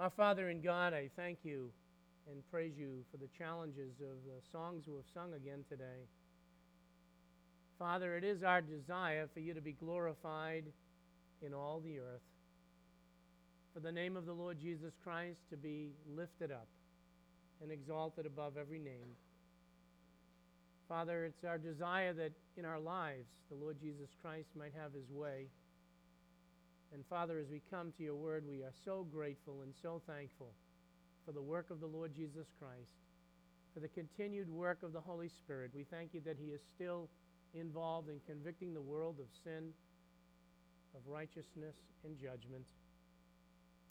Our Father in God, I thank you and praise you for the challenges of the songs we have sung again today. Father, it is our desire for you to be glorified in all the earth, for the name of the Lord Jesus Christ to be lifted up and exalted above every name. Father, it's our desire that in our lives the Lord Jesus Christ might have his way. And Father, as we come to your word, we are so grateful and so thankful for the work of the Lord Jesus Christ, for the continued work of the Holy Spirit. We thank you that he is still involved in convicting the world of sin, of righteousness, and judgment.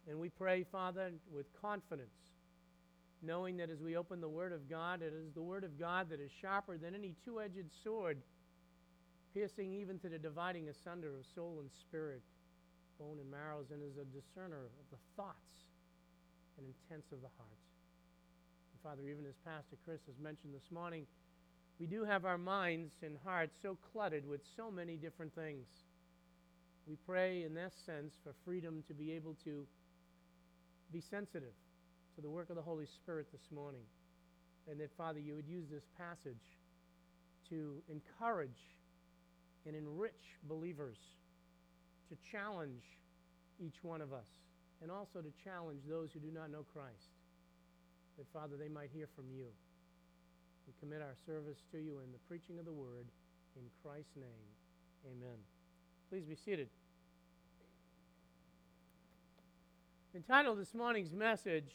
And we pray, Father, with confidence knowing that as we open the Word of God, it is the Word of God that is sharper than any two edged sword, piercing even to the dividing asunder of soul and spirit, bone and marrows, and is a discerner of the thoughts and intents of the heart. And Father, even as Pastor Chris has mentioned this morning, we do have our minds and hearts so cluttered with so many different things. We pray in this sense for freedom to be able to be sensitive to the work of the Holy Spirit this morning. And that, Father, you would use this passage to encourage and enrich believers, to challenge each one of us, and also to challenge those who do not know Christ. That, Father, they might hear from you. We commit our service to you in the preaching of the word. In Christ's name, amen. Please be seated. Entitled this morning's message,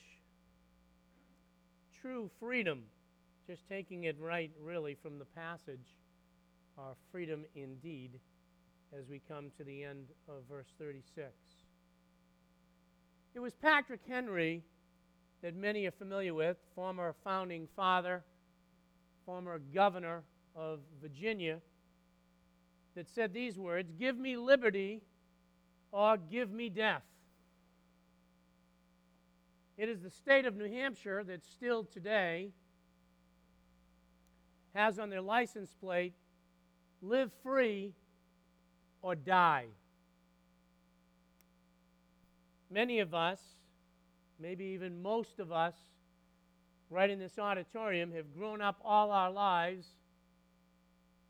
true freedom, just taking it right really from the passage, our freedom indeed, as we come to the end of verse 36. It was Patrick Henry that many are familiar with, former founding father, former governor of Virginia, that said these words Give me liberty or give me death. It is the state of New Hampshire that still today has on their license plate live free or die. Many of us, maybe even most of us, right in this auditorium, have grown up all our lives.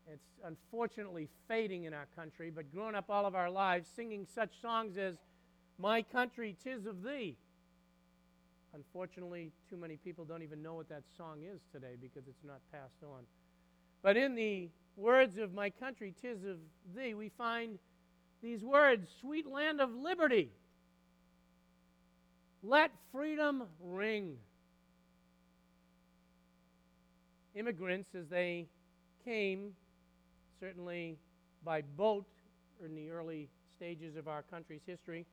It's unfortunately fading in our country, but grown up all of our lives singing such songs as My Country, Tis of Thee. Unfortunately, too many people don't even know what that song is today because it's not passed on. But in the words of My Country, Tis of Thee, we find these words Sweet land of liberty, let freedom ring. Immigrants, as they came, certainly by boat in the early stages of our country's history,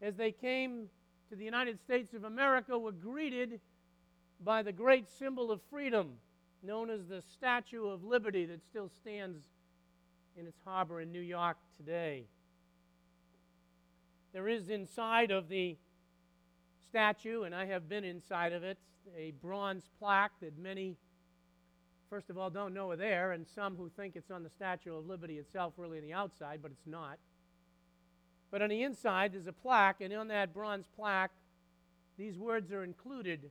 as they came to the United States of America were greeted by the great symbol of freedom known as the Statue of Liberty that still stands in its harbor in New York today. There is inside of the statue, and I have been inside of it, a bronze plaque that many, first of all, don't know are there, and some who think it's on the Statue of Liberty itself, really on the outside, but it's not. But on the inside, there's a plaque, and on that bronze plaque, these words are included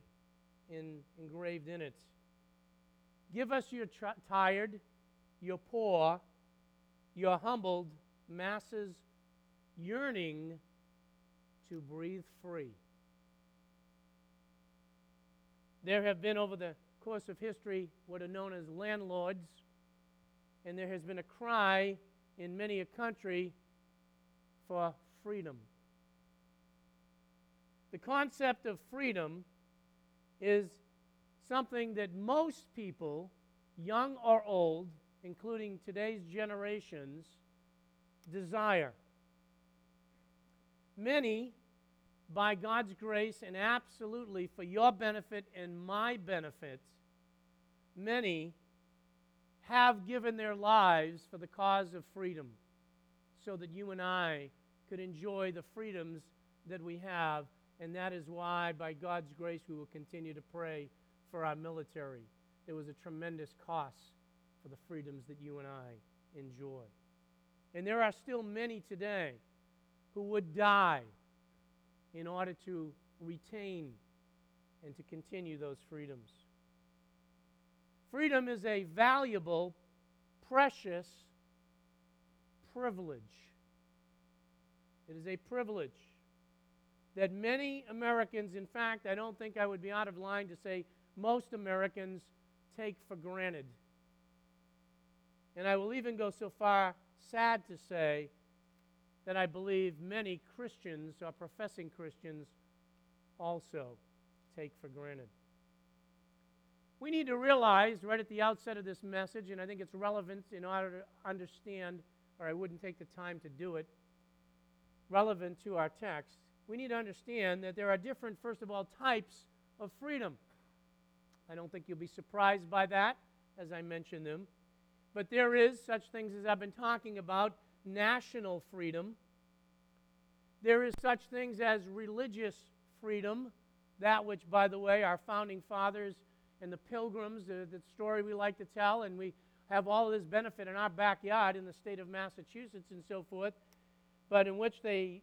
in, engraved in it. Give us your tr- tired, your poor, your humbled masses yearning to breathe free. There have been, over the course of history, what are known as landlords, and there has been a cry in many a country for freedom. The concept of freedom is something that most people, young or old, including today's generations, desire. Many, by God's grace and absolutely for your benefit and my benefit, many have given their lives for the cause of freedom so that you and I could enjoy the freedoms that we have. And that is why, by God's grace, we will continue to pray for our military. There was a tremendous cost for the freedoms that you and I enjoy. And there are still many today who would die in order to retain and to continue those freedoms. Freedom is a valuable, precious privilege. It is a privilege that many Americans, in fact, I don't think I would be out of line to say most Americans take for granted. And I will even go so far, sad to say, that I believe many Christians or professing Christians also take for granted. We need to realize right at the outset of this message, and I think it's relevant in order to understand, or I wouldn't take the time to do it, relevant to our text, we need to understand that there are different, first of all, types of freedom. I don't think you'll be surprised by that as I mention them. But there is such things as I've been talking about national freedom. There is such things as religious freedom, that which, by the way, our founding fathers and the pilgrims, the, the story we like to tell, and we have all of this benefit in our backyard in the state of Massachusetts and so forth, but in which they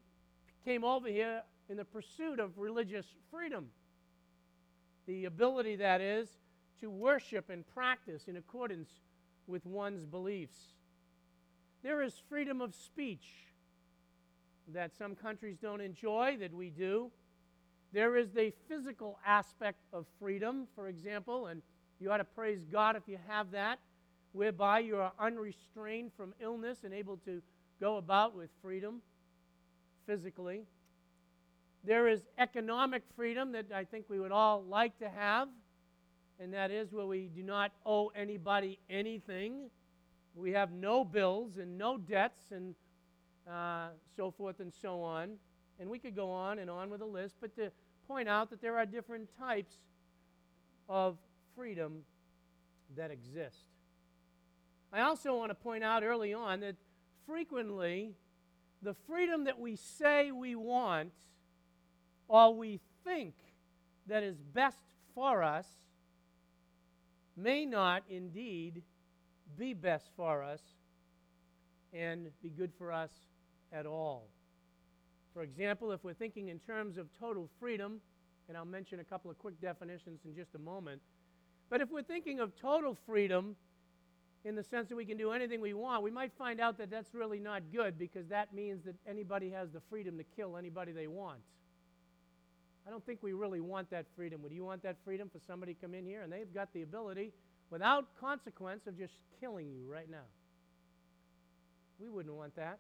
came over here in the pursuit of religious freedom. The ability, that is, to worship and practice in accordance with one's beliefs. There is freedom of speech that some countries don't enjoy, that we do. There is the physical aspect of freedom, for example, and you ought to praise God if you have that, whereby you are unrestrained from illness and able to go about with freedom physically. There is economic freedom that I think we would all like to have, and that is where we do not owe anybody anything. We have no bills and no debts and uh, so forth and so on. And we could go on and on with a list, but to point out that there are different types of freedom that exist. I also want to point out early on that frequently the freedom that we say we want or we think that is best for us may not indeed be best for us and be good for us at all. For example, if we're thinking in terms of total freedom, and I'll mention a couple of quick definitions in just a moment, but if we're thinking of total freedom, in the sense that we can do anything we want, we might find out that that's really not good because that means that anybody has the freedom to kill anybody they want. I don't think we really want that freedom. Would you want that freedom for somebody to come in here and they've got the ability, without consequence, of just killing you right now? We wouldn't want that.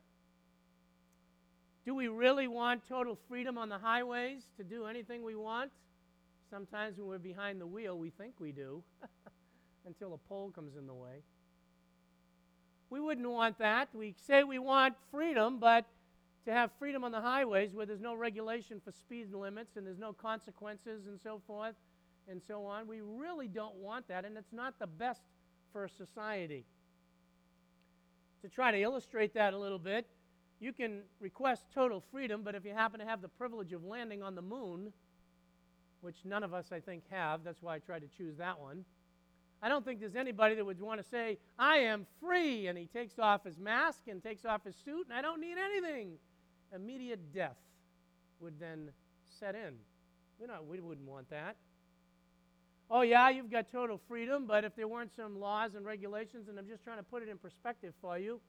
Do we really want total freedom on the highways to do anything we want? Sometimes when we're behind the wheel, we think we do until a pole comes in the way. We wouldn't want that. We say we want freedom, but to have freedom on the highways where there's no regulation for speed limits and there's no consequences and so forth and so on, we really don't want that, and it's not the best for society. To try to illustrate that a little bit, you can request total freedom, but if you happen to have the privilege of landing on the moon, which none of us, I think, have, that's why I tried to choose that one I don't think there's anybody that would want to say, I am free, and he takes off his mask and takes off his suit, and I don't need anything. Immediate death would then set in. We, not, we wouldn't want that. Oh, yeah, you've got total freedom, but if there weren't some laws and regulations, and I'm just trying to put it in perspective for you,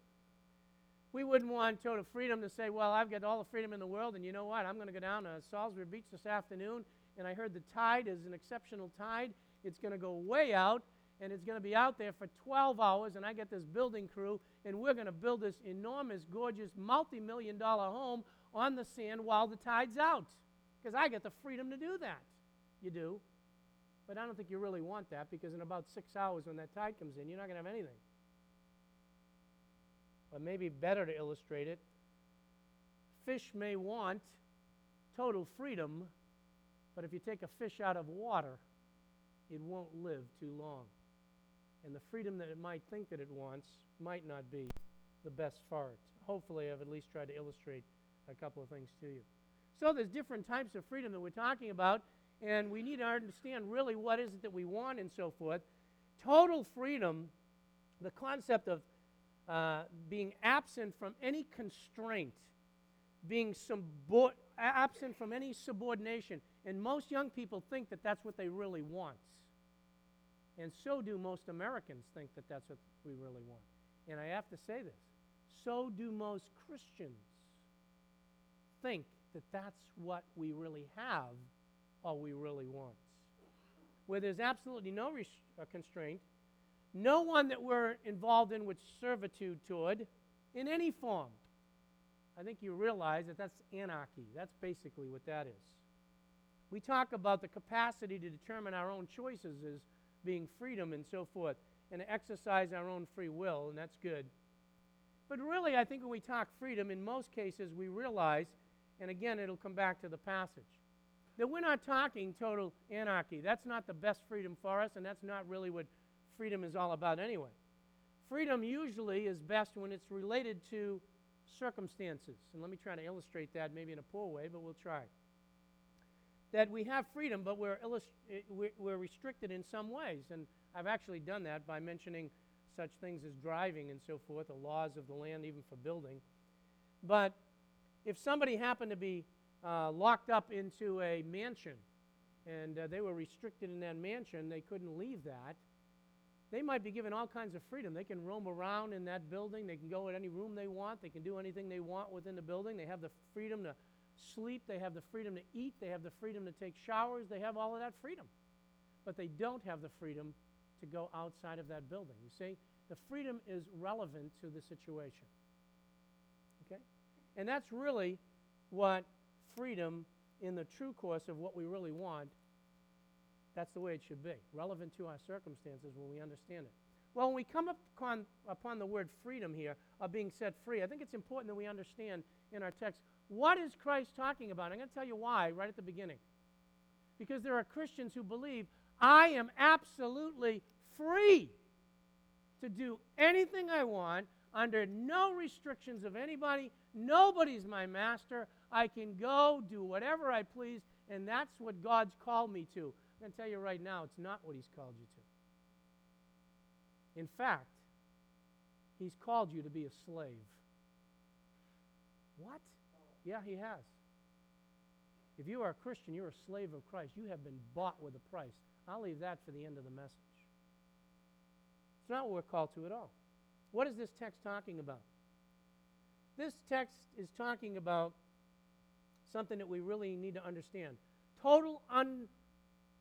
we wouldn't want total freedom to say, well, I've got all the freedom in the world, and you know what? I'm going to go down to Salisbury Beach this afternoon, and I heard the tide is an exceptional tide. It's going to go way out, and it's going to be out there for 12 hours, and I get this building crew, and we're going to build this enormous, gorgeous, multi million dollar home on the sand while the tide's out. Because I get the freedom to do that. You do. But I don't think you really want that because in about six hours when that tide comes in, you're not going to have anything. But maybe better to illustrate it, fish may want total freedom, but if you take a fish out of water, it won't live too long and the freedom that it might think that it wants might not be the best for it. Hopefully, I've at least tried to illustrate a couple of things to you. So there's different types of freedom that we're talking about, and we need to understand really what is it that we want and so forth. Total freedom, the concept of uh, being absent from any constraint, being absent from any subordination. And most young people think that that's what they really want. And so do most Americans think that that's what we really want. And I have to say this so do most Christians think that that's what we really have or we really want. Where there's absolutely no uh, constraint, no one that we're involved in with servitude toward in any form. I think you realize that that's anarchy. That's basically what that is. We talk about the capacity to determine our own choices as being freedom and so forth, and exercise our own free will, and that's good. But really, I think when we talk freedom, in most cases, we realize, and again, it'll come back to the passage, that we're not talking total anarchy. That's not the best freedom for us, and that's not really what freedom is all about anyway. Freedom usually is best when it's related to circumstances. And let me try to illustrate that maybe in a poor way, but we'll try. That we have freedom, but we're, eh, we're restricted in some ways. And I've actually done that by mentioning such things as driving and so forth, the laws of the land, even for building. But if somebody happened to be uh, locked up into a mansion and uh, they were restricted in that mansion, they couldn't leave that they might be given all kinds of freedom. They can roam around in that building. They can go in any room they want. They can do anything they want within the building. They have the freedom to sleep. They have the freedom to eat. They have the freedom to take showers. They have all of that freedom. But they don't have the freedom to go outside of that building. You see, the freedom is relevant to the situation. Okay? And that's really what freedom in the true course of what we really want that's the way it should be, relevant to our circumstances when we understand it. Well, when we come upon, upon the word freedom here, of being set free, I think it's important that we understand in our text what is Christ talking about. I'm going to tell you why right at the beginning. Because there are Christians who believe I am absolutely free to do anything I want under no restrictions of anybody. Nobody's my master. I can go do whatever I please, and that's what God's called me to. I'm going to tell you right now, it's not what He's called you to. In fact, He's called you to be a slave. What? Yeah, He has. If you are a Christian, you're a slave of Christ. You have been bought with a price. I'll leave that for the end of the message. It's not what we're called to at all. What is this text talking about? This text is talking about something that we really need to understand. Total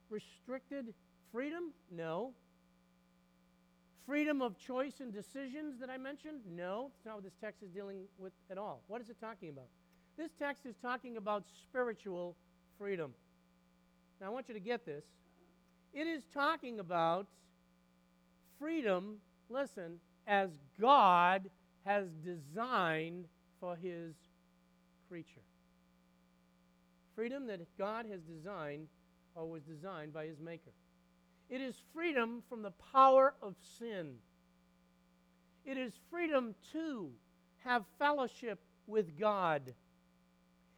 unrestricted freedom? No. Freedom of choice and decisions that I mentioned? No. It's not what this text is dealing with at all. What is it talking about? This text is talking about spiritual freedom. Now, I want you to get this. It is talking about freedom, listen, as God has designed for his creature. Freedom that God has designed or was designed by his maker. It is freedom from the power of sin. It is freedom to have fellowship with God.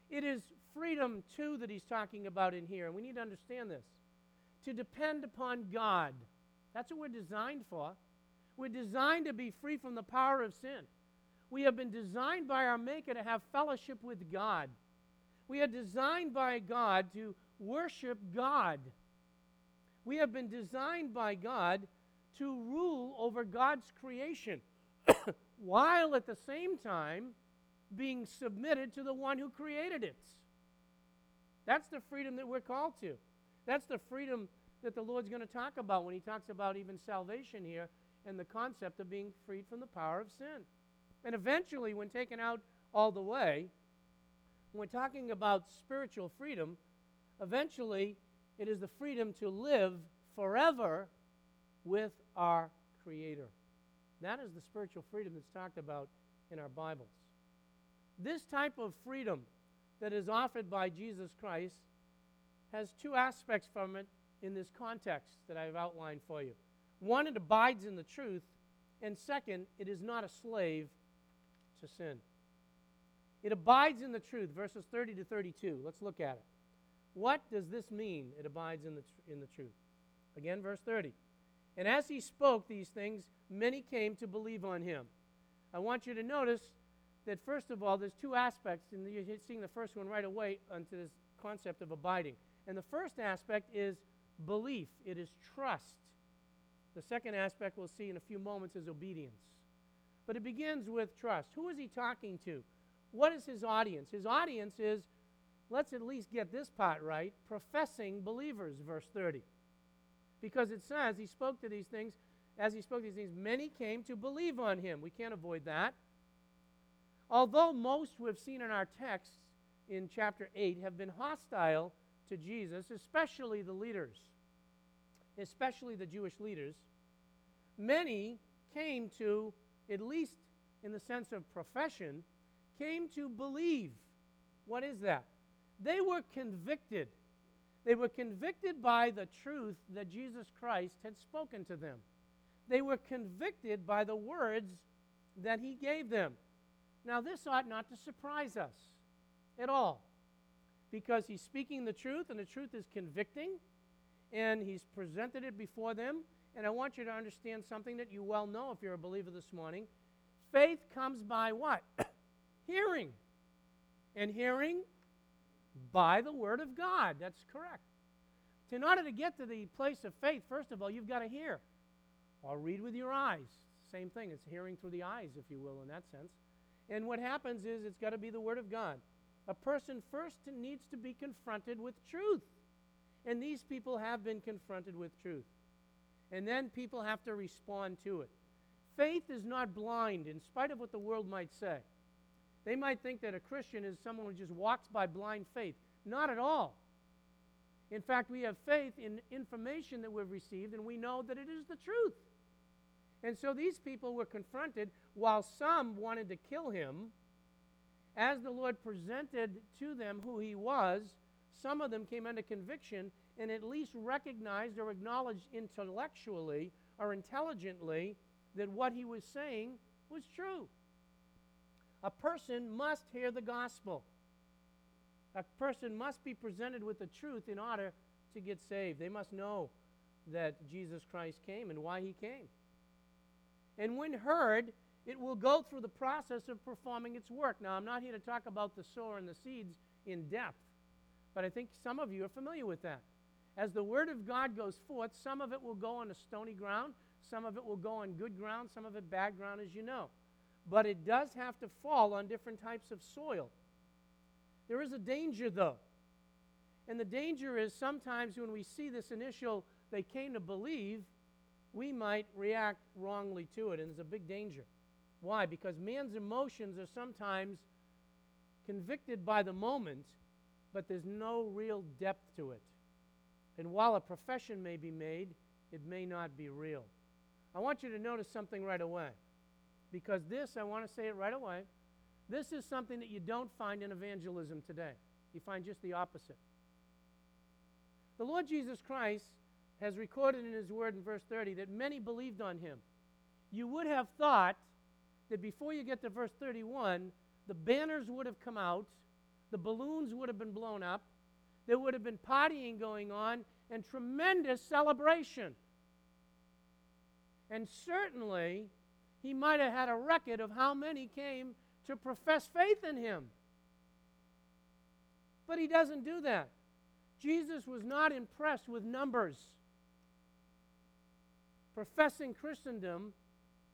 It is freedom, too, that he's talking about in here, and we need to understand this. To depend upon God. That's what we're designed for. We're designed to be free from the power of sin. We have been designed by our Maker to have fellowship with God. We are designed by God to worship God. We have been designed by God to rule over God's creation while at the same time being submitted to the one who created it. That's the freedom that we're called to. That's the freedom that the Lord's going to talk about when he talks about even salvation here and the concept of being freed from the power of sin. And eventually, when taken out all the way, when we're talking about spiritual freedom, Eventually, it is the freedom to live forever with our Creator. That is the spiritual freedom that's talked about in our Bibles. This type of freedom that is offered by Jesus Christ has two aspects from it in this context that I've outlined for you. One, it abides in the truth, and second, it is not a slave to sin. It abides in the truth, verses 30 to 32. Let's look at it. What does this mean? It abides in the, tr- in the truth. Again, verse 30. And as he spoke these things, many came to believe on him. I want you to notice that first of all, there's two aspects, and you're seeing the first one right away onto this concept of abiding. And the first aspect is belief, it is trust. The second aspect we'll see in a few moments is obedience. But it begins with trust. Who is he talking to? What is his audience? His audience is, let's at least get this part right, professing believers, verse 30. Because it says he spoke to these things, as he spoke these things, many came to believe on him. We can't avoid that. Although most we've seen in our text in chapter 8 have been hostile to Jesus, especially the leaders, especially the Jewish leaders, many came to, at least in the sense of profession, came to believe. What is that? They were convicted. They were convicted by the truth that Jesus Christ had spoken to them. They were convicted by the words that he gave them. Now, this ought not to surprise us at all because he's speaking the truth, and the truth is convicting, and he's presented it before them. And I want you to understand something that you well know if you're a believer this morning. Faith comes by what? hearing. And hearing by the Word of God. That's correct. In order to get to the place of faith, first of all, you've got to hear. Or read with your eyes. Same thing. It's hearing through the eyes, if you will, in that sense. And what happens is it's got to be the Word of God. A person first needs to be confronted with truth. And these people have been confronted with truth. And then people have to respond to it. Faith is not blind, in spite of what the world might say. They might think that a Christian is someone who just walks by blind faith. Not at all. In fact, we have faith in information that we've received, and we know that it is the truth. And so these people were confronted while some wanted to kill him. As the Lord presented to them who he was, some of them came under conviction and at least recognized or acknowledged intellectually or intelligently that what he was saying was true. A person must hear the gospel. A person must be presented with the truth in order to get saved. They must know that Jesus Christ came and why he came. And when heard, it will go through the process of performing its work. Now, I'm not here to talk about the sower and the seeds in depth, but I think some of you are familiar with that. As the word of God goes forth, some of it will go on a stony ground, some of it will go on good ground, some of it bad ground, as you know. But it does have to fall on different types of soil. There is a danger, though. And the danger is sometimes when we see this initial, they came to believe, we might react wrongly to it, and there's a big danger. Why? Because man's emotions are sometimes convicted by the moment, but there's no real depth to it. And while a profession may be made, it may not be real. I want you to notice something right away. Because this, I want to say it right away, this is something that you don't find in evangelism today. You find just the opposite. The Lord Jesus Christ has recorded in his word in verse 30 that many believed on him. You would have thought that before you get to verse 31, the banners would have come out, the balloons would have been blown up, there would have been partying going on, and tremendous celebration. And certainly, he might have had a record of how many came to profess faith in him. But he doesn't do that. Jesus was not impressed with numbers professing Christendom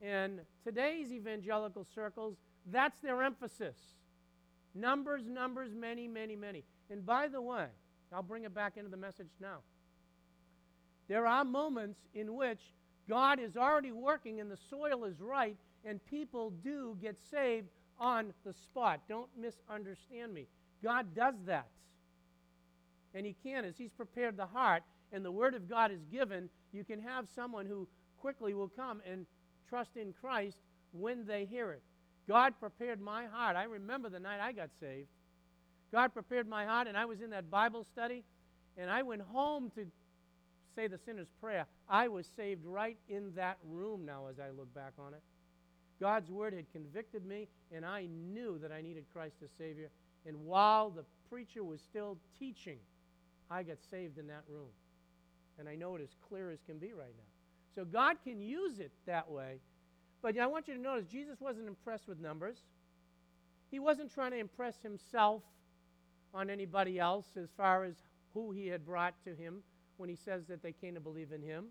in today's evangelical circles, that's their emphasis. Numbers, numbers, many, many, many. And by the way, I'll bring it back into the message now. There are moments in which God is already working and the soil is right, and people do get saved on the spot. Don't misunderstand me. God does that. And He can, as He's prepared the heart and the Word of God is given, you can have someone who quickly will come and trust in Christ when they hear it. God prepared my heart. I remember the night I got saved. God prepared my heart, and I was in that Bible study, and I went home to say the sinner's prayer. I was saved right in that room now as I look back on it. God's word had convicted me, and I knew that I needed Christ as Savior. And while the preacher was still teaching, I got saved in that room. And I know it as clear as can be right now. So God can use it that way. But I want you to notice Jesus wasn't impressed with numbers. He wasn't trying to impress himself on anybody else as far as who he had brought to him when he says that they came to believe in him.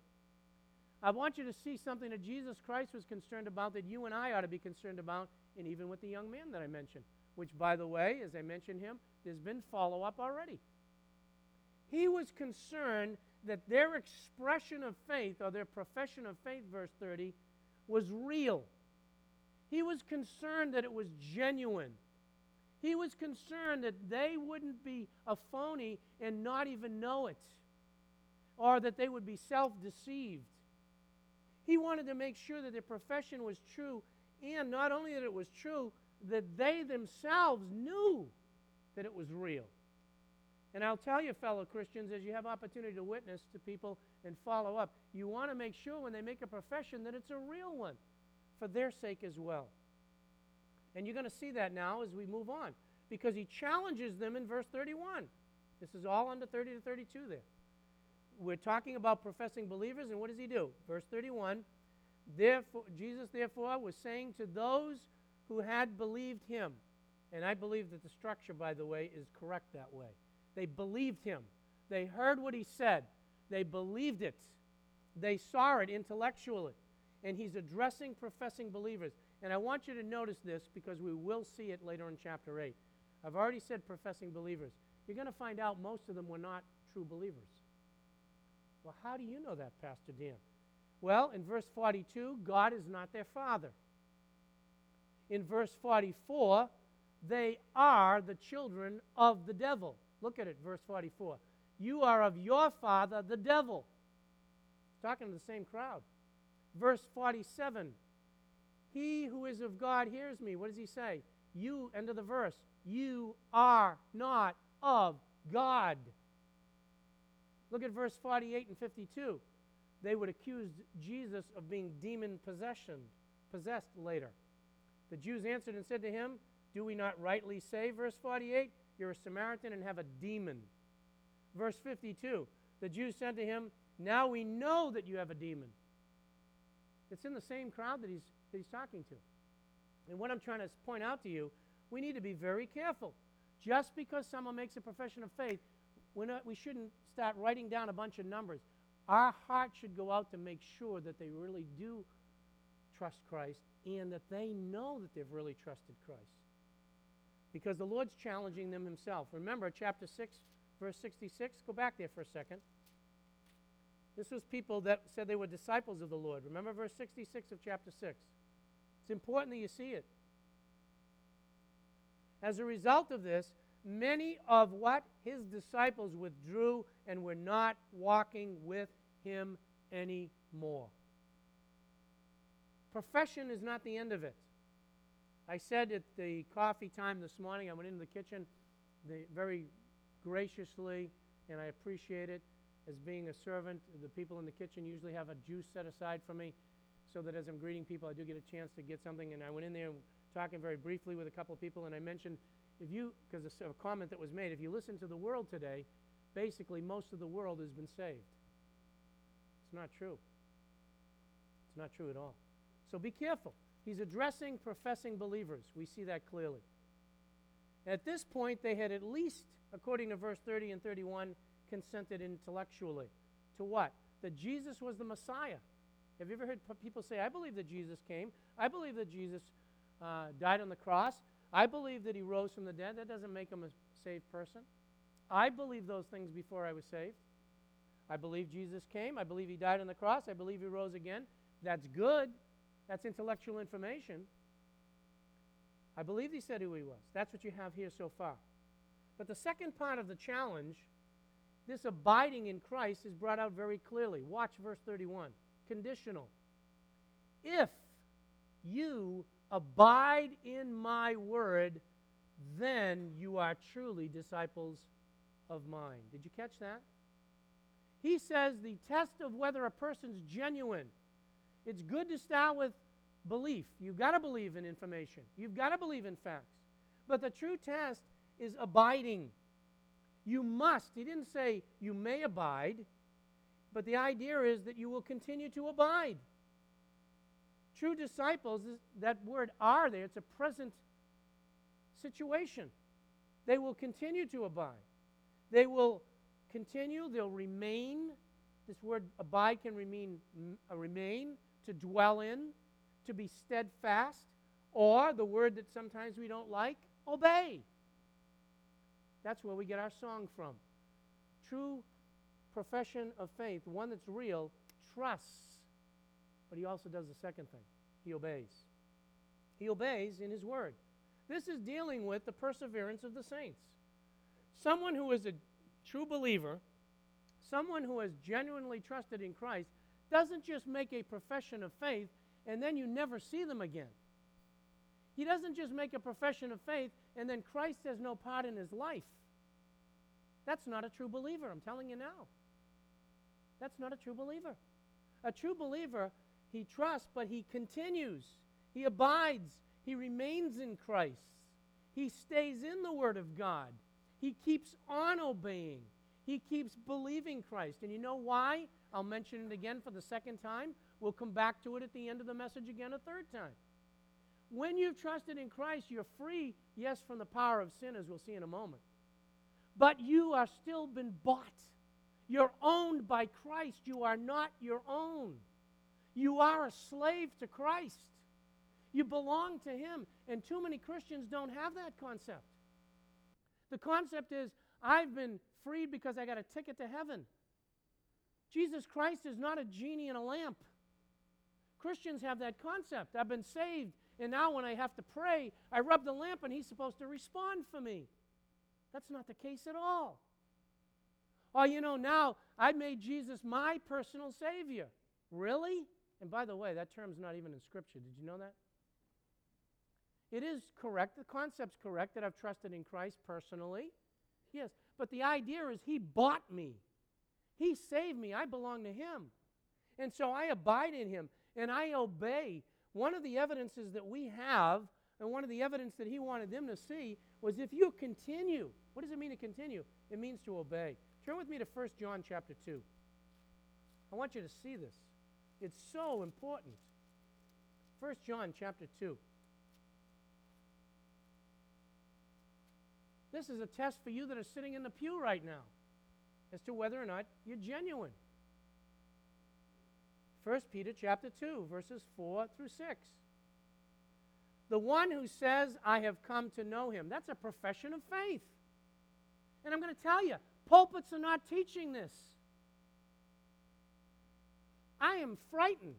I want you to see something that Jesus Christ was concerned about that you and I ought to be concerned about, and even with the young man that I mentioned, which, by the way, as I mentioned him, there's been follow up already. He was concerned that their expression of faith, or their profession of faith, verse 30, was real. He was concerned that it was genuine. He was concerned that they wouldn't be a phony and not even know it, or that they would be self deceived. He wanted to make sure that their profession was true, and not only that it was true, that they themselves knew that it was real. And I'll tell you, fellow Christians, as you have opportunity to witness to people and follow up, you want to make sure when they make a profession that it's a real one for their sake as well. And you're going to see that now as we move on because he challenges them in verse 31. This is all under 30 to 32 there. We're talking about professing believers, and what does he do? Verse 31 therefore, Jesus, therefore, was saying to those who had believed him, and I believe that the structure, by the way, is correct that way. They believed him. They heard what he said. They believed it. They saw it intellectually. And he's addressing professing believers. And I want you to notice this because we will see it later in chapter 8. I've already said professing believers. You're going to find out most of them were not true believers. Well, how do you know that, Pastor Dan? Well, in verse 42, God is not their father. In verse 44, they are the children of the devil. Look at it, verse 44. You are of your father, the devil. talking to the same crowd. Verse 47. He who is of God hears me. What does he say? You, end of the verse, you are not of God. Look at verse 48 and 52. They would accuse Jesus of being demon possession, possessed later. The Jews answered and said to him, Do we not rightly say, verse 48, you're a Samaritan and have a demon? Verse 52, the Jews said to him, Now we know that you have a demon. It's in the same crowd that he's, that he's talking to. And what I'm trying to point out to you, we need to be very careful. Just because someone makes a profession of faith, not, we shouldn't start writing down a bunch of numbers. Our heart should go out to make sure that they really do trust Christ and that they know that they've really trusted Christ. Because the Lord's challenging them himself. Remember, chapter 6, verse 66? Go back there for a second. This was people that said they were disciples of the Lord. Remember verse 66 of chapter 6. It's important that you see it. As a result of this, many of what his disciples withdrew and were not walking with him anymore. Profession is not the end of it. I said at the coffee time this morning, I went into the kitchen the, very graciously, and I appreciate it as being a servant. The people in the kitchen usually have a juice set aside for me so that as I'm greeting people, I do get a chance to get something. And I went in there talking very briefly with a couple of people, and I mentioned if you, because a comment that was made, if you listen to the world today, basically most of the world has been saved. It's not true. It's not true at all. So be careful. He's addressing professing believers. We see that clearly. At this point, they had at least, according to verse 30 and 31, consented intellectually. To what? That Jesus was the Messiah. Have you ever heard people say, I believe that Jesus came? I believe that Jesus uh, died on the cross. I believe that he rose from the dead. That doesn't make him a saved person. I believe those things before I was saved. I believe Jesus came. I believe he died on the cross. I believe he rose again. That's good. That's intellectual information. I believe he said who he was. That's what you have here so far. But the second part of the challenge, this abiding in Christ, is brought out very clearly. Watch verse 31. Conditional. If you abide in my word, then you are truly disciples of mine. Did you catch that? He says the test of whether a person's genuine. It's good to start with belief. You've got to believe in information, you've got to believe in facts. But the true test is abiding. You must. He didn't say you may abide, but the idea is that you will continue to abide. True disciples, that word are there, it's a present situation. They will continue to abide. They will continue, they'll remain. This word abide can remain, uh, remain, to dwell in, to be steadfast, or the word that sometimes we don't like, obey. That's where we get our song from. True profession of faith, one that's real, trusts. But he also does the second thing he obeys. He obeys in his word. This is dealing with the perseverance of the saints. Someone who is a true believer, someone who has genuinely trusted in Christ, doesn't just make a profession of faith and then you never see them again. He doesn't just make a profession of faith and then Christ has no part in his life. That's not a true believer, I'm telling you now. That's not a true believer. A true believer, he trusts, but he continues. He abides. He remains in Christ. He stays in the Word of God. He keeps on obeying. He keeps believing Christ. And you know why? I'll mention it again for the second time. We'll come back to it at the end of the message again a third time. When you've trusted in Christ, you're free, yes, from the power of sin, as we'll see in a moment. But you are still been bought. You're owned by Christ. You are not your own. You are a slave to Christ. You belong to Him. And too many Christians don't have that concept. The concept is, I've been freed because I got a ticket to heaven. Jesus Christ is not a genie in a lamp. Christians have that concept. I've been saved, and now when I have to pray, I rub the lamp and He's supposed to respond for me. That's not the case at all. Oh, you know, now I've made Jesus my personal Savior. Really? And by the way, that term's not even in Scripture. Did you know that? It is correct, the concept's correct that I've trusted in Christ personally. Yes, but the idea is He bought me, He saved me, I belong to Him. And so I abide in Him and I obey. One of the evidences that we have, and one of the evidence that He wanted them to see, was if you continue. What does it mean to continue? It means to obey. Turn with me to 1 John chapter 2. I want you to see this. It's so important. 1 John chapter 2. This is a test for you that are sitting in the pew right now as to whether or not you're genuine. 1 Peter chapter 2 verses 4 through 6. The one who says I have come to know him. That's a profession of faith. And I'm going to tell you, Pulpits are not teaching this. I am frightened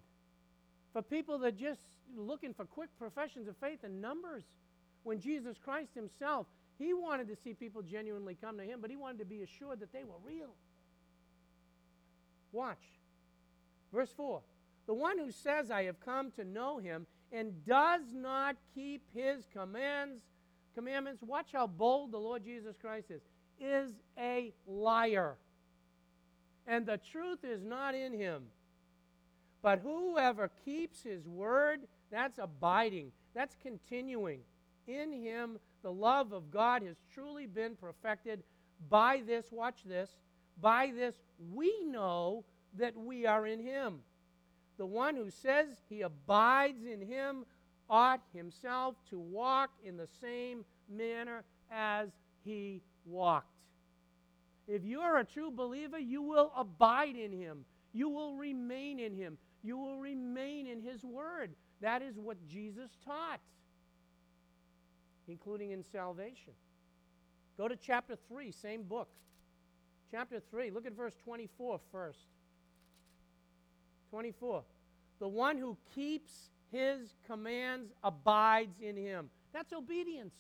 for people that are just looking for quick professions of faith and numbers. When Jesus Christ himself, he wanted to see people genuinely come to him, but he wanted to be assured that they were real. Watch. Verse 4. The one who says, I have come to know him, and does not keep his commands, commandments, watch how bold the Lord Jesus Christ is is a liar, and the truth is not in him. But whoever keeps his word, that's abiding, that's continuing. In him, the love of God has truly been perfected. By this, watch this, by this we know that we are in him. The one who says he abides in him ought himself to walk in the same manner as he walked. If you are a true believer, you will abide in him. You will remain in him. You will remain in his word. That is what Jesus taught, including in salvation. Go to chapter 3, same book. Chapter 3, look at verse 24 first. 24. The one who keeps his commands abides in him. That's obedience.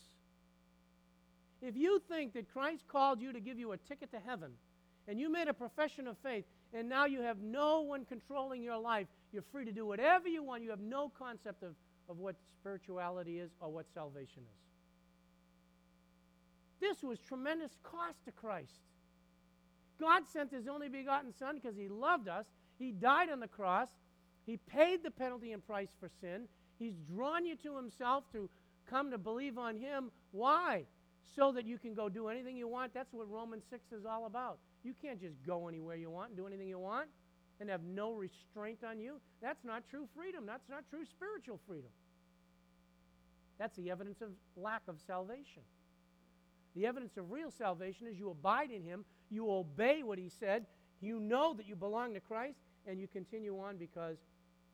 If you think that Christ called you to give you a ticket to heaven, and you made a profession of faith, and now you have no one controlling your life, you're free to do whatever you want, you have no concept of, of what spirituality is or what salvation is. This was tremendous cost to Christ. God sent his only begotten Son because he loved us. He died on the cross. He paid the penalty and price for sin. He's drawn you to himself to come to believe on him. Why? so that you can go do anything you want. That's what Romans 6 is all about. You can't just go anywhere you want and do anything you want and have no restraint on you. That's not true freedom. That's not true spiritual freedom. That's the evidence of lack of salvation. The evidence of real salvation is you abide in Him, you obey what He said, you know that you belong to Christ, and you continue on because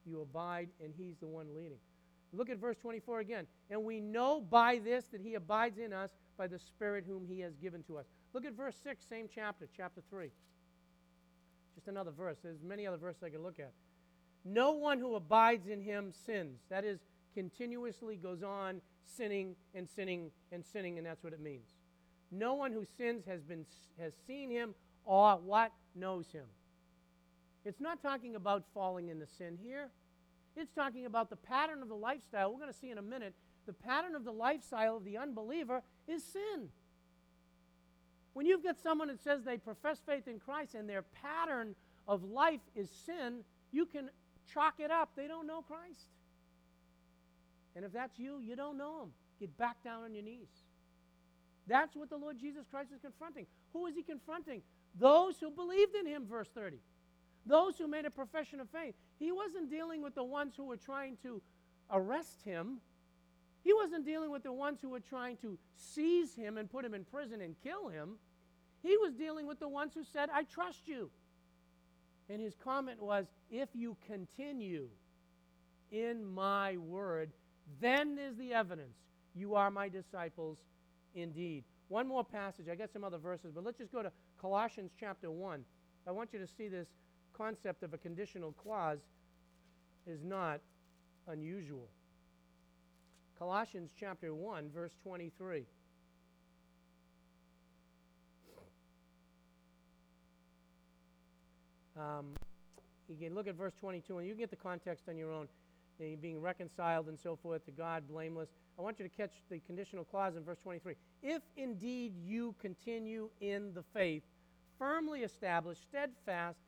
you abide and He's the one leading. Look at verse 24 again. And we know by this that He abides in us by the Spirit whom He has given to us. Look at verse 6, same chapter, chapter 3. Just another verse. There's many other verses I could look at. No one who abides in Him sins. That is, continuously goes on sinning and sinning and sinning, and that's what it means. No one who sins has, been, has seen him or what knows him. It's not talking about falling into sin here. It's talking about the pattern of the lifestyle. We're going to see in a minute. The pattern of the lifestyle of the unbeliever is sin. When you've got someone that says they profess faith in Christ and their pattern of life is sin, you can chalk it up. They don't know Christ. And if that's you, you don't know him. Get back down on your knees. That's what the Lord Jesus Christ is confronting. Who is he confronting? Those who believed in him, verse 30. Those who made a profession of faith. He wasn't dealing with the ones who were trying to arrest him. He wasn't dealing with the ones who were trying to seize him and put him in prison and kill him. He was dealing with the ones who said, I trust you. And his comment was, If you continue in my word, then is the evidence you are my disciples indeed. One more passage. I got some other verses, but let's just go to Colossians chapter 1. I want you to see this concept of a conditional clause is not unusual. Colossians chapter 1, verse 23. Um, you can look at verse 22, and you can get the context on your own being reconciled and so forth to God, blameless. I want you to catch the conditional clause in verse 23. If indeed you continue in the faith, firmly established, steadfast,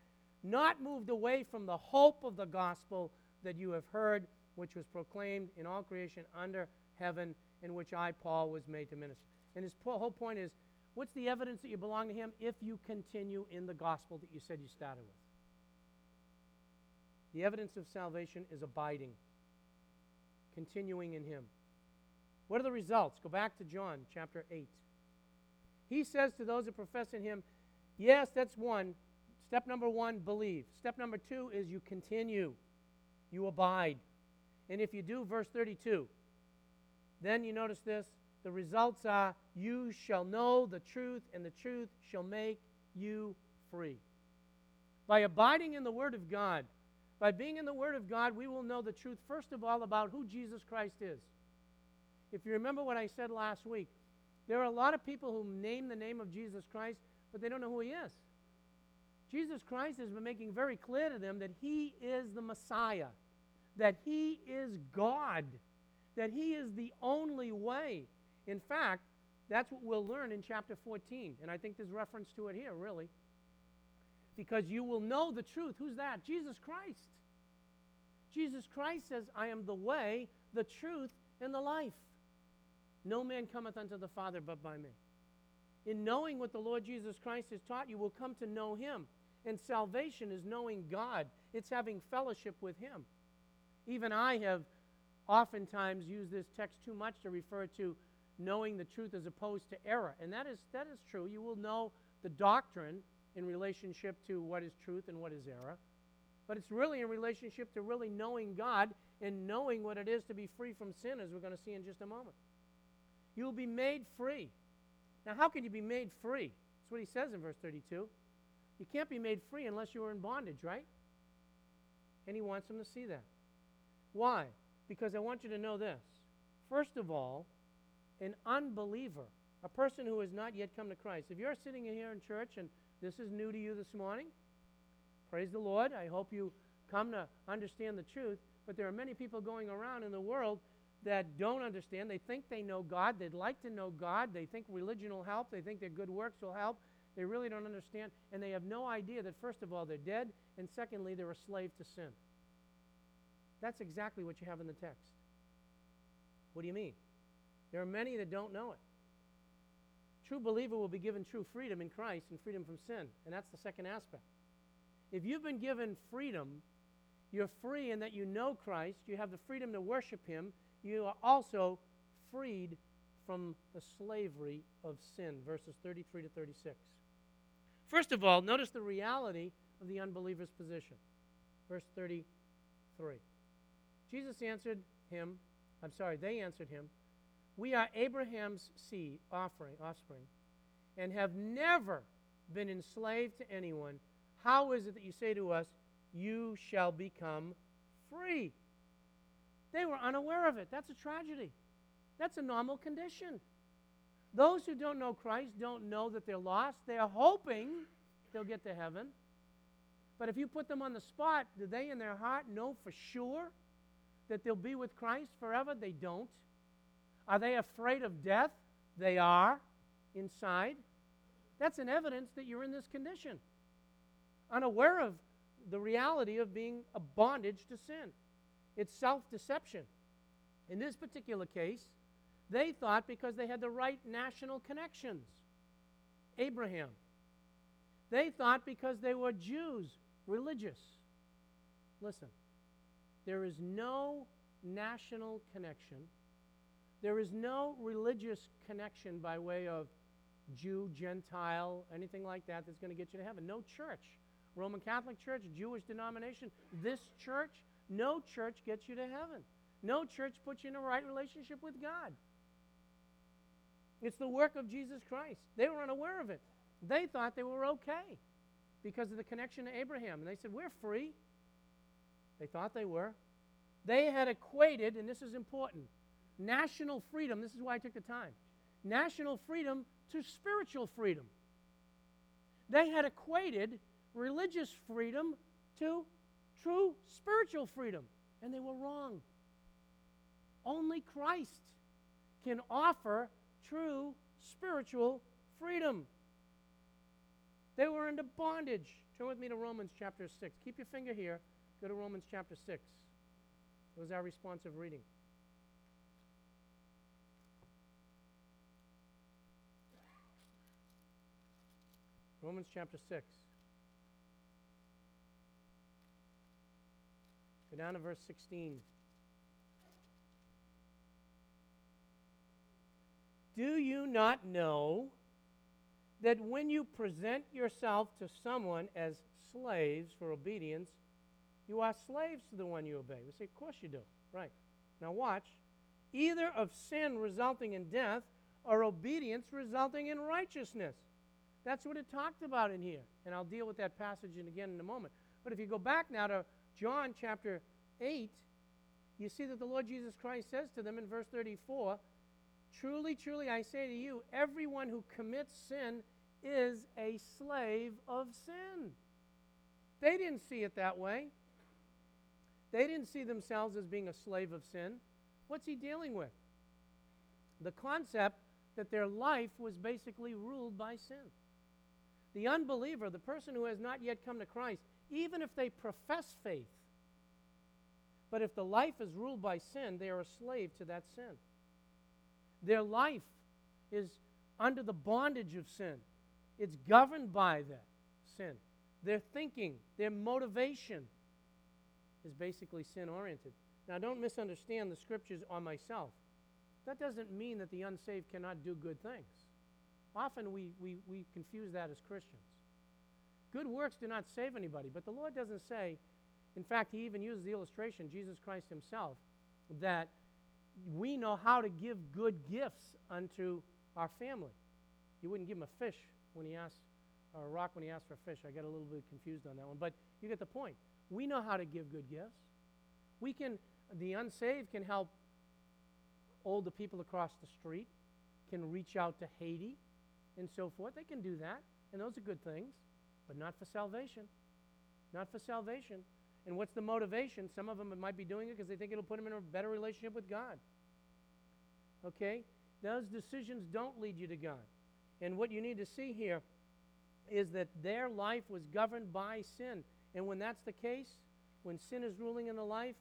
not moved away from the hope of the gospel that you have heard, which was proclaimed in all creation under heaven, in which I, Paul, was made to minister. And his whole point is what's the evidence that you belong to him? If you continue in the gospel that you said you started with. The evidence of salvation is abiding, continuing in Him. What are the results? Go back to John chapter 8. He says to those who profess in Him, Yes, that's one. Step number one, believe. Step number two is you continue, you abide. And if you do, verse 32, then you notice this the results are you shall know the truth, and the truth shall make you free. By abiding in the Word of God, by being in the Word of God, we will know the truth, first of all, about who Jesus Christ is. If you remember what I said last week, there are a lot of people who name the name of Jesus Christ, but they don't know who He is. Jesus Christ has been making very clear to them that He is the Messiah, that He is God, that He is the only way. In fact, that's what we'll learn in chapter 14, and I think there's reference to it here, really because you will know the truth. Who's that? Jesus Christ. Jesus Christ says, I am the way, the truth, and the life. No man cometh unto the Father but by me. In knowing what the Lord Jesus Christ has taught you, will come to know him. And salvation is knowing God, it's having fellowship with him. Even I have oftentimes used this text too much to refer to knowing the truth as opposed to error. And that is, that is true. You will know the doctrine in relationship to what is truth and what is error, but it's really in relationship to really knowing God and knowing what it is to be free from sin, as we're going to see in just a moment. You'll be made free. Now, how can you be made free? That's what he says in verse 32. You can't be made free unless you are in bondage, right? And he wants them to see that. Why? Because I want you to know this. First of all, an unbeliever, a person who has not yet come to Christ. If you're sitting here in church and this is new to you this morning. Praise the Lord. I hope you come to understand the truth. But there are many people going around in the world that don't understand. They think they know God. They'd like to know God. They think religion will help. They think their good works will help. They really don't understand. And they have no idea that, first of all, they're dead. And secondly, they're a slave to sin. That's exactly what you have in the text. What do you mean? There are many that don't know it true believer will be given true freedom in Christ and freedom from sin. And that's the second aspect. If you've been given freedom, you're free in that you know Christ, you have the freedom to worship Him, you are also freed from the slavery of sin. Verses 33 to 36. First of all, notice the reality of the unbeliever's position. Verse 33. Jesus answered him, I'm sorry, they answered him, We are Abraham's seed, offering, offspring, and have never been enslaved to anyone. How is it that you say to us, You shall become free? They were unaware of it. That's a tragedy. That's a normal condition. Those who don't know Christ don't know that they're lost. They're hoping they'll get to heaven. But if you put them on the spot, do they in their heart know for sure that they'll be with Christ forever? They don't. Are they afraid of death? They are inside. That's an evidence that you're in this condition, unaware of the reality of being a bondage to sin. It's self deception. In this particular case, they thought because they had the right national connections. Abraham. They thought because they were Jews, religious. Listen, there is no national connection. There is no religious connection by way of Jew, Gentile, anything like that that's going to get you to heaven. No church. Roman Catholic Church, Jewish denomination, this church, no church gets you to heaven. No church puts you in a right relationship with God. It's the work of Jesus Christ. They were unaware of it. They thought they were okay because of the connection to Abraham. And they said, We're free. They thought they were. They had equated, and this is important, national freedom. This is why I took the time. National freedom to spiritual freedom. They had equated religious freedom to true spiritual freedom, and they were wrong. Only Christ can offer true spiritual freedom. They were under bondage. Turn with me to Romans chapter 6. Keep your finger here. Go to Romans chapter 6. It was our responsive reading. Romans chapter 6. Down to verse 16. Do you not know that when you present yourself to someone as slaves for obedience, you are slaves to the one you obey? We say, Of course you do. Right. Now watch. Either of sin resulting in death or obedience resulting in righteousness. That's what it talked about in here. And I'll deal with that passage again in a moment. But if you go back now to John chapter 8, you see that the Lord Jesus Christ says to them in verse 34 Truly, truly, I say to you, everyone who commits sin is a slave of sin. They didn't see it that way. They didn't see themselves as being a slave of sin. What's he dealing with? The concept that their life was basically ruled by sin. The unbeliever, the person who has not yet come to Christ, even if they profess faith, but if the life is ruled by sin, they are a slave to that sin. Their life is under the bondage of sin, it's governed by that sin. Their thinking, their motivation is basically sin oriented. Now, don't misunderstand the scriptures on myself. That doesn't mean that the unsaved cannot do good things. Often we, we, we confuse that as Christians. Good works do not save anybody, but the Lord doesn't say, in fact, He even uses the illustration, Jesus Christ Himself, that we know how to give good gifts unto our family. You wouldn't give him a fish when he asked, or a rock when he asked for a fish. I got a little bit confused on that one, but you get the point. We know how to give good gifts. We can, the unsaved can help older people across the street, can reach out to Haiti, and so forth. They can do that, and those are good things, but not for salvation. Not for salvation. And what's the motivation? Some of them might be doing it because they think it'll put them in a better relationship with God. Okay? Those decisions don't lead you to God. And what you need to see here is that their life was governed by sin. And when that's the case, when sin is ruling in the life,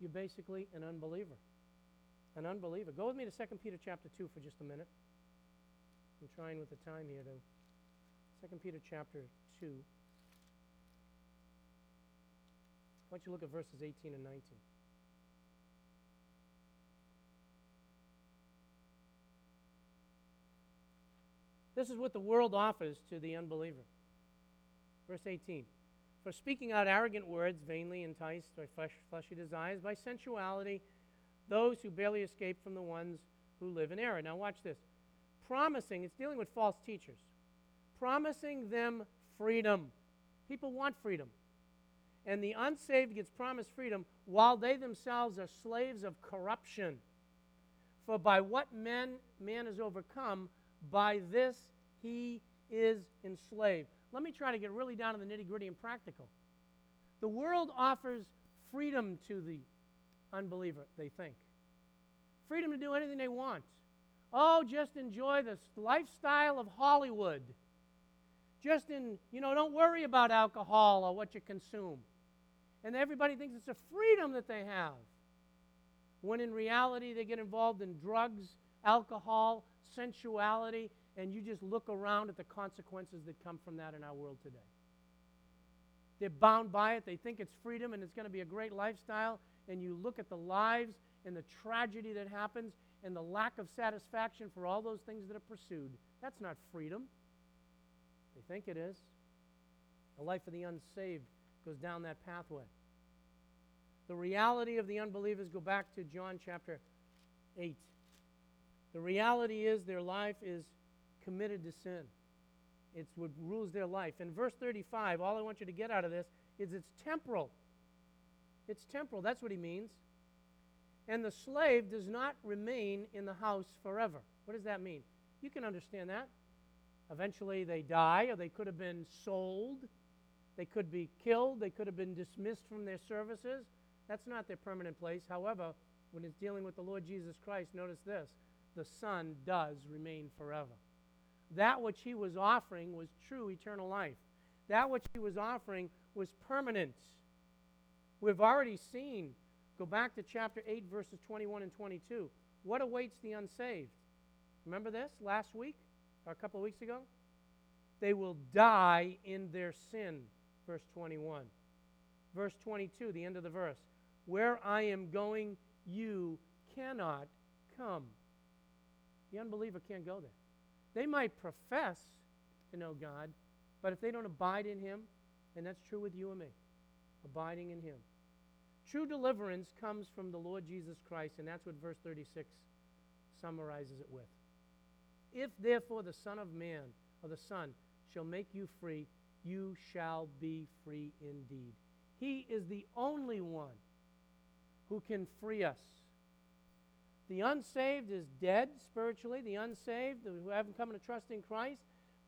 you're basically an unbeliever. An unbeliever. Go with me to 2 Peter chapter 2 for just a minute. I'm trying with the time here to Second Peter chapter 2. Why don't you look at verses 18 and 19? This is what the world offers to the unbeliever. Verse 18 For speaking out arrogant words, vainly enticed by flesh, fleshly desires, by sensuality, those who barely escape from the ones who live in error. Now, watch this. Promising, it's dealing with false teachers promising them freedom. People want freedom. And the unsaved gets promised freedom while they themselves are slaves of corruption. For by what man, man is overcome, by this he is enslaved. Let me try to get really down to the nitty gritty and practical. The world offers freedom to the unbeliever, they think. Freedom to do anything they want. Oh, just enjoy the lifestyle of Hollywood. Just in, you know, don't worry about alcohol or what you consume. And everybody thinks it's a freedom that they have. When in reality, they get involved in drugs, alcohol, sensuality, and you just look around at the consequences that come from that in our world today. They're bound by it. They think it's freedom and it's going to be a great lifestyle. And you look at the lives and the tragedy that happens and the lack of satisfaction for all those things that are pursued. That's not freedom. They think it is. The life of the unsaved goes down that pathway. The reality of the unbelievers go back to John chapter 8. The reality is their life is committed to sin. It's what rules their life. In verse 35, all I want you to get out of this is it's temporal. It's temporal. That's what he means. And the slave does not remain in the house forever. What does that mean? You can understand that. Eventually they die, or they could have been sold. They could be killed. They could have been dismissed from their services. That's not their permanent place. However, when it's dealing with the Lord Jesus Christ, notice this the Son does remain forever. That which he was offering was true eternal life. That which he was offering was permanent. We've already seen, go back to chapter 8, verses 21 and 22. What awaits the unsaved? Remember this last week a couple of weeks ago? They will die in their sin, verse 21. Verse 22, the end of the verse. Where I am going, you cannot come. The unbeliever can't go there. They might profess to know God, but if they don't abide in Him, and that's true with you and me, abiding in Him. True deliverance comes from the Lord Jesus Christ, and that's what verse 36 summarizes it with. If therefore the Son of Man, or the Son, shall make you free, you shall be free indeed. He is the only one who can free us the unsaved is dead spiritually. The unsaved, who haven't come to trust in Christ,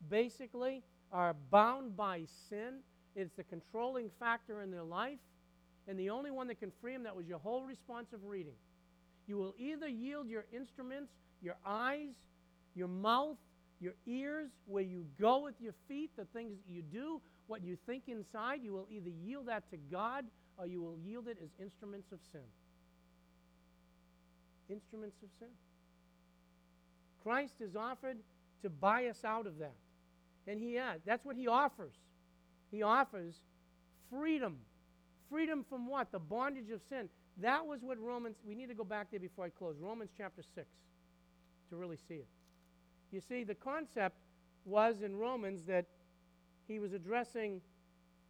basically are bound by sin. It's the controlling factor in their life. And the only one that can free them, that was your whole responsive reading. You will either yield your instruments, your eyes, your mouth, your ears, where you go with your feet, the things that you do, what you think inside, you will either yield that to God or you will yield it as instruments of sin instruments of sin. Christ is offered to buy us out of that. And he has. That's what he offers. He offers freedom. Freedom from what? The bondage of sin. That was what Romans, we need to go back there before I close. Romans chapter 6 to really see it. You see, the concept was in Romans that he was addressing,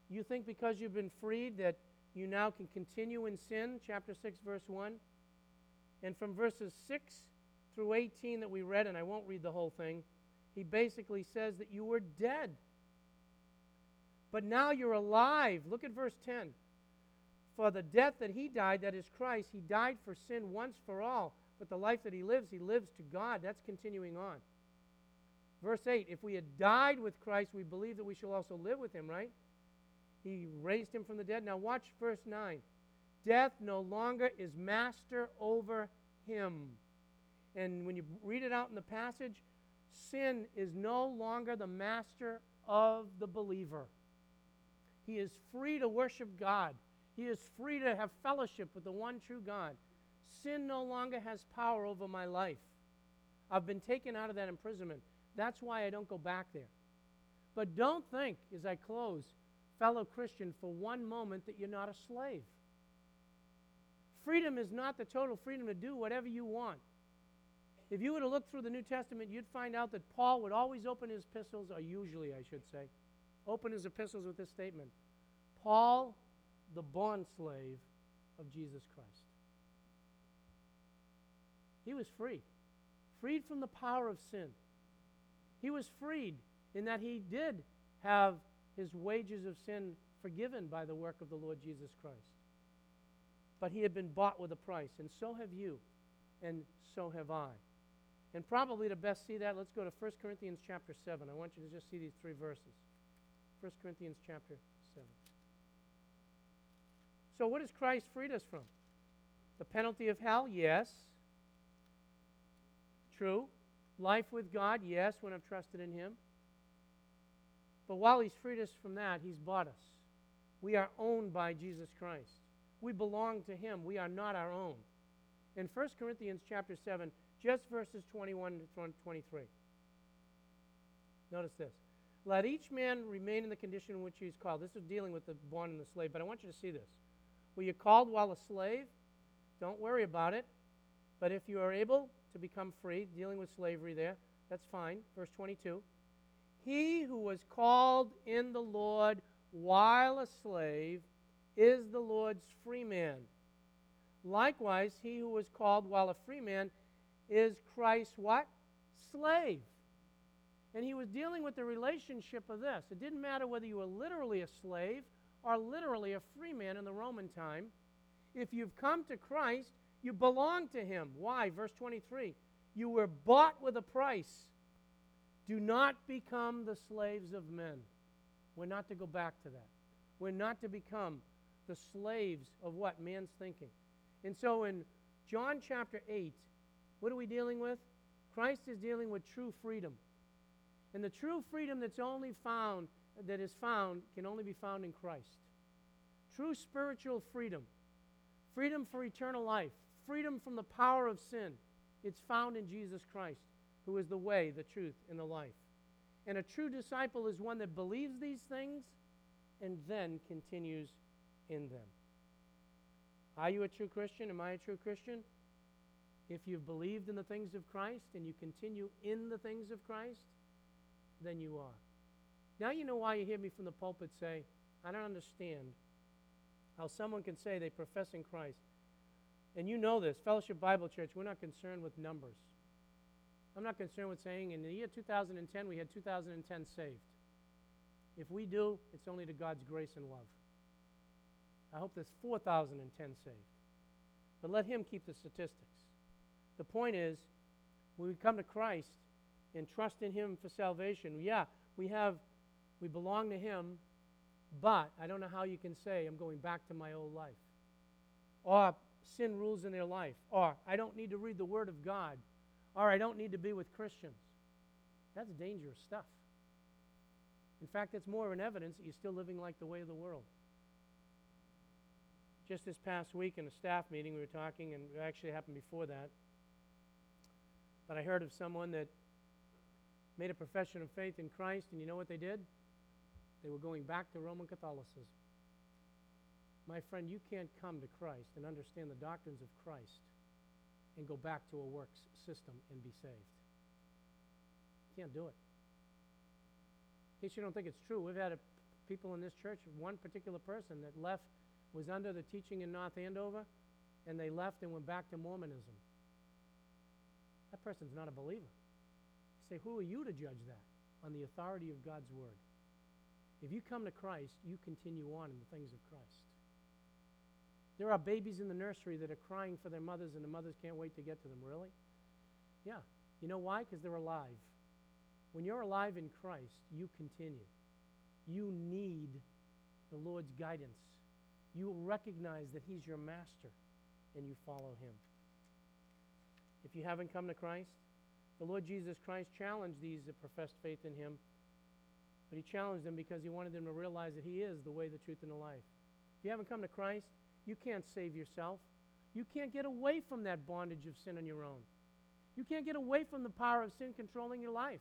you think because you've been freed that you now can continue in sin, chapter 6, verse 1. And from verses 6 through 18 that we read, and I won't read the whole thing, he basically says that you were dead. But now you're alive. Look at verse 10. For the death that he died, that is Christ, he died for sin once for all. But the life that he lives, he lives to God. That's continuing on. Verse 8 If we had died with Christ, we believe that we shall also live with him, right? He raised him from the dead. Now watch verse 9. Death no longer is master over him. And when you read it out in the passage, sin is no longer the master of the believer. He is free to worship God. He is free to have fellowship with the one true God. Sin no longer has power over my life. I've been taken out of that imprisonment. That's why I don't go back there. But don't think, as I close, fellow Christian, for one moment that you're not a slave. Freedom is not the total freedom to do whatever you want. If you were to look through the New Testament, you'd find out that Paul would always open his epistles, or usually, I should say, open his epistles with this statement Paul, the bond slave of Jesus Christ. He was free, freed from the power of sin. He was freed in that he did have his wages of sin forgiven by the work of the Lord Jesus Christ. But he had been bought with a price, and so have you, and so have I. And probably to best see that, let's go to 1 Corinthians chapter 7. I want you to just see these three verses. 1 Corinthians chapter 7. So, what has Christ freed us from? The penalty of hell? Yes. True. Life with God? Yes, when I've trusted in Him. But while He's freed us from that, He's bought us. We are owned by Jesus Christ. We belong to Him. We are not our own. In 1 Corinthians chapter 7, just verses 21 to 23. Notice this. Let each man remain in the condition in which he is called. This is dealing with the bond and the slave, but I want you to see this. Were you called while a slave? Don't worry about it. But if you are able to become free, dealing with slavery there, that's fine. Verse 22. He who was called in the Lord while a slave is the Lord's free man. Likewise, he who was called while a free man is Christ's what? Slave. And he was dealing with the relationship of this. It didn't matter whether you were literally a slave or literally a free man in the Roman time. If you've come to Christ, you belong to him. Why? Verse 23 You were bought with a price. Do not become the slaves of men. We're not to go back to that. We're not to become the slaves of what? Man's thinking. And so in John chapter 8, what are we dealing with? Christ is dealing with true freedom. And the true freedom that's only found, that is found, can only be found in Christ. True spiritual freedom, freedom for eternal life, freedom from the power of sin, it's found in Jesus Christ, who is the way, the truth, and the life. And a true disciple is one that believes these things and then continues in them. Are you a true Christian? Am I a true Christian? If you've believed in the things of Christ and you continue in the things of Christ, then you are. Now you know why you hear me from the pulpit say, I don't understand how someone can say they profess in Christ. And you know this, Fellowship Bible Church, we're not concerned with numbers. I'm not concerned with saying in the year 2010 we had 2010 saved. If we do, it's only to God's grace and love. I hope there's 4,010 saved. But let Him keep the statistics. The point is, when we come to Christ and trust in Him for salvation, yeah, we have, we belong to Him, but I don't know how you can say, I'm going back to my old life. Or sin rules in their life. Or I don't need to read the Word of God. Or I don't need to be with Christians. That's dangerous stuff. In fact, it's more of an evidence that you're still living like the way of the world. Just this past week in a staff meeting, we were talking, and it actually happened before that. But I heard of someone that made a profession of faith in Christ, and you know what they did? They were going back to Roman Catholicism. My friend, you can't come to Christ and understand the doctrines of Christ and go back to a works system and be saved. You can't do it. In case you don't think it's true, we've had a, people in this church, one particular person that left, was under the teaching in North Andover, and they left and went back to Mormonism. That person's not a believer. You say, who are you to judge that? On the authority of God's word. If you come to Christ, you continue on in the things of Christ. There are babies in the nursery that are crying for their mothers, and the mothers can't wait to get to them. Really? Yeah. You know why? Because they're alive. When you're alive in Christ, you continue. You need the Lord's guidance. You recognize that He's your master, and you follow Him if you haven't come to Christ. The Lord Jesus Christ challenged these that professed faith in him, but he challenged them because he wanted them to realize that he is the way, the truth, and the life. If you haven't come to Christ, you can't save yourself. You can't get away from that bondage of sin on your own. You can't get away from the power of sin controlling your life.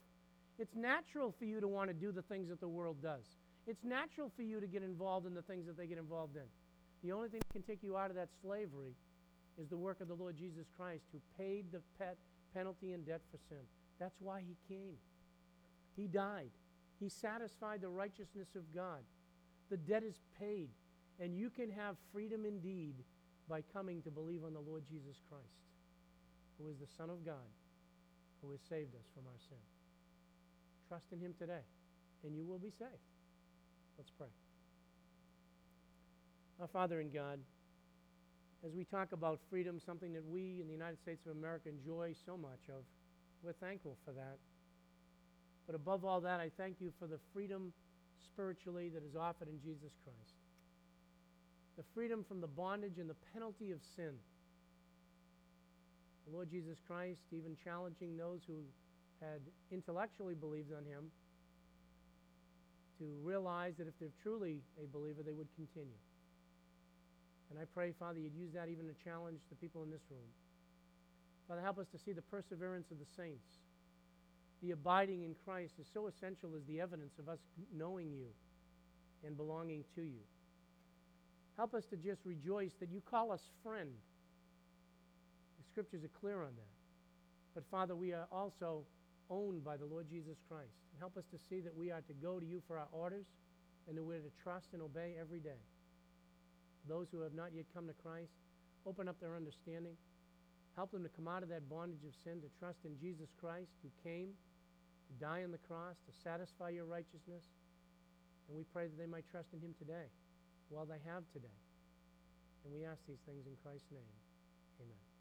It's natural for you to want to do the things that the world does. It's natural for you to get involved in the things that they get involved in. The only thing that can take you out of that slavery is the work of the Lord Jesus Christ, who paid the pet penalty and debt for sin. That's why he came. He died. He satisfied the righteousness of God. The debt is paid, and you can have freedom indeed by coming to believe on the Lord Jesus Christ, who is the Son of God, who has saved us from our sin. Trust in him today, and you will be saved. Let's pray. Our Father in God, as we talk about freedom, something that we in the United States of America enjoy so much of, we're thankful for that. But above all that, I thank you for the freedom spiritually that is offered in Jesus Christ. The freedom from the bondage and the penalty of sin. The Lord Jesus Christ even challenging those who had intellectually believed on him to realize that if they're truly a believer, they would continue. And I pray, Father, you'd use that even to challenge the people in this room. Father, help us to see the perseverance of the saints. The abiding in Christ is so essential as the evidence of us knowing you and belonging to you. Help us to just rejoice that you call us friend. The scriptures are clear on that. But Father, we are also owned by the Lord Jesus Christ. Help us to see that we are to go to you for our orders and that we're to trust and obey every day. Those who have not yet come to Christ, open up their understanding. Help them to come out of that bondage of sin, to trust in Jesus Christ, who came to die on the cross, to satisfy your righteousness. And we pray that they might trust in him today, while they have today. And we ask these things in Christ's name. Amen.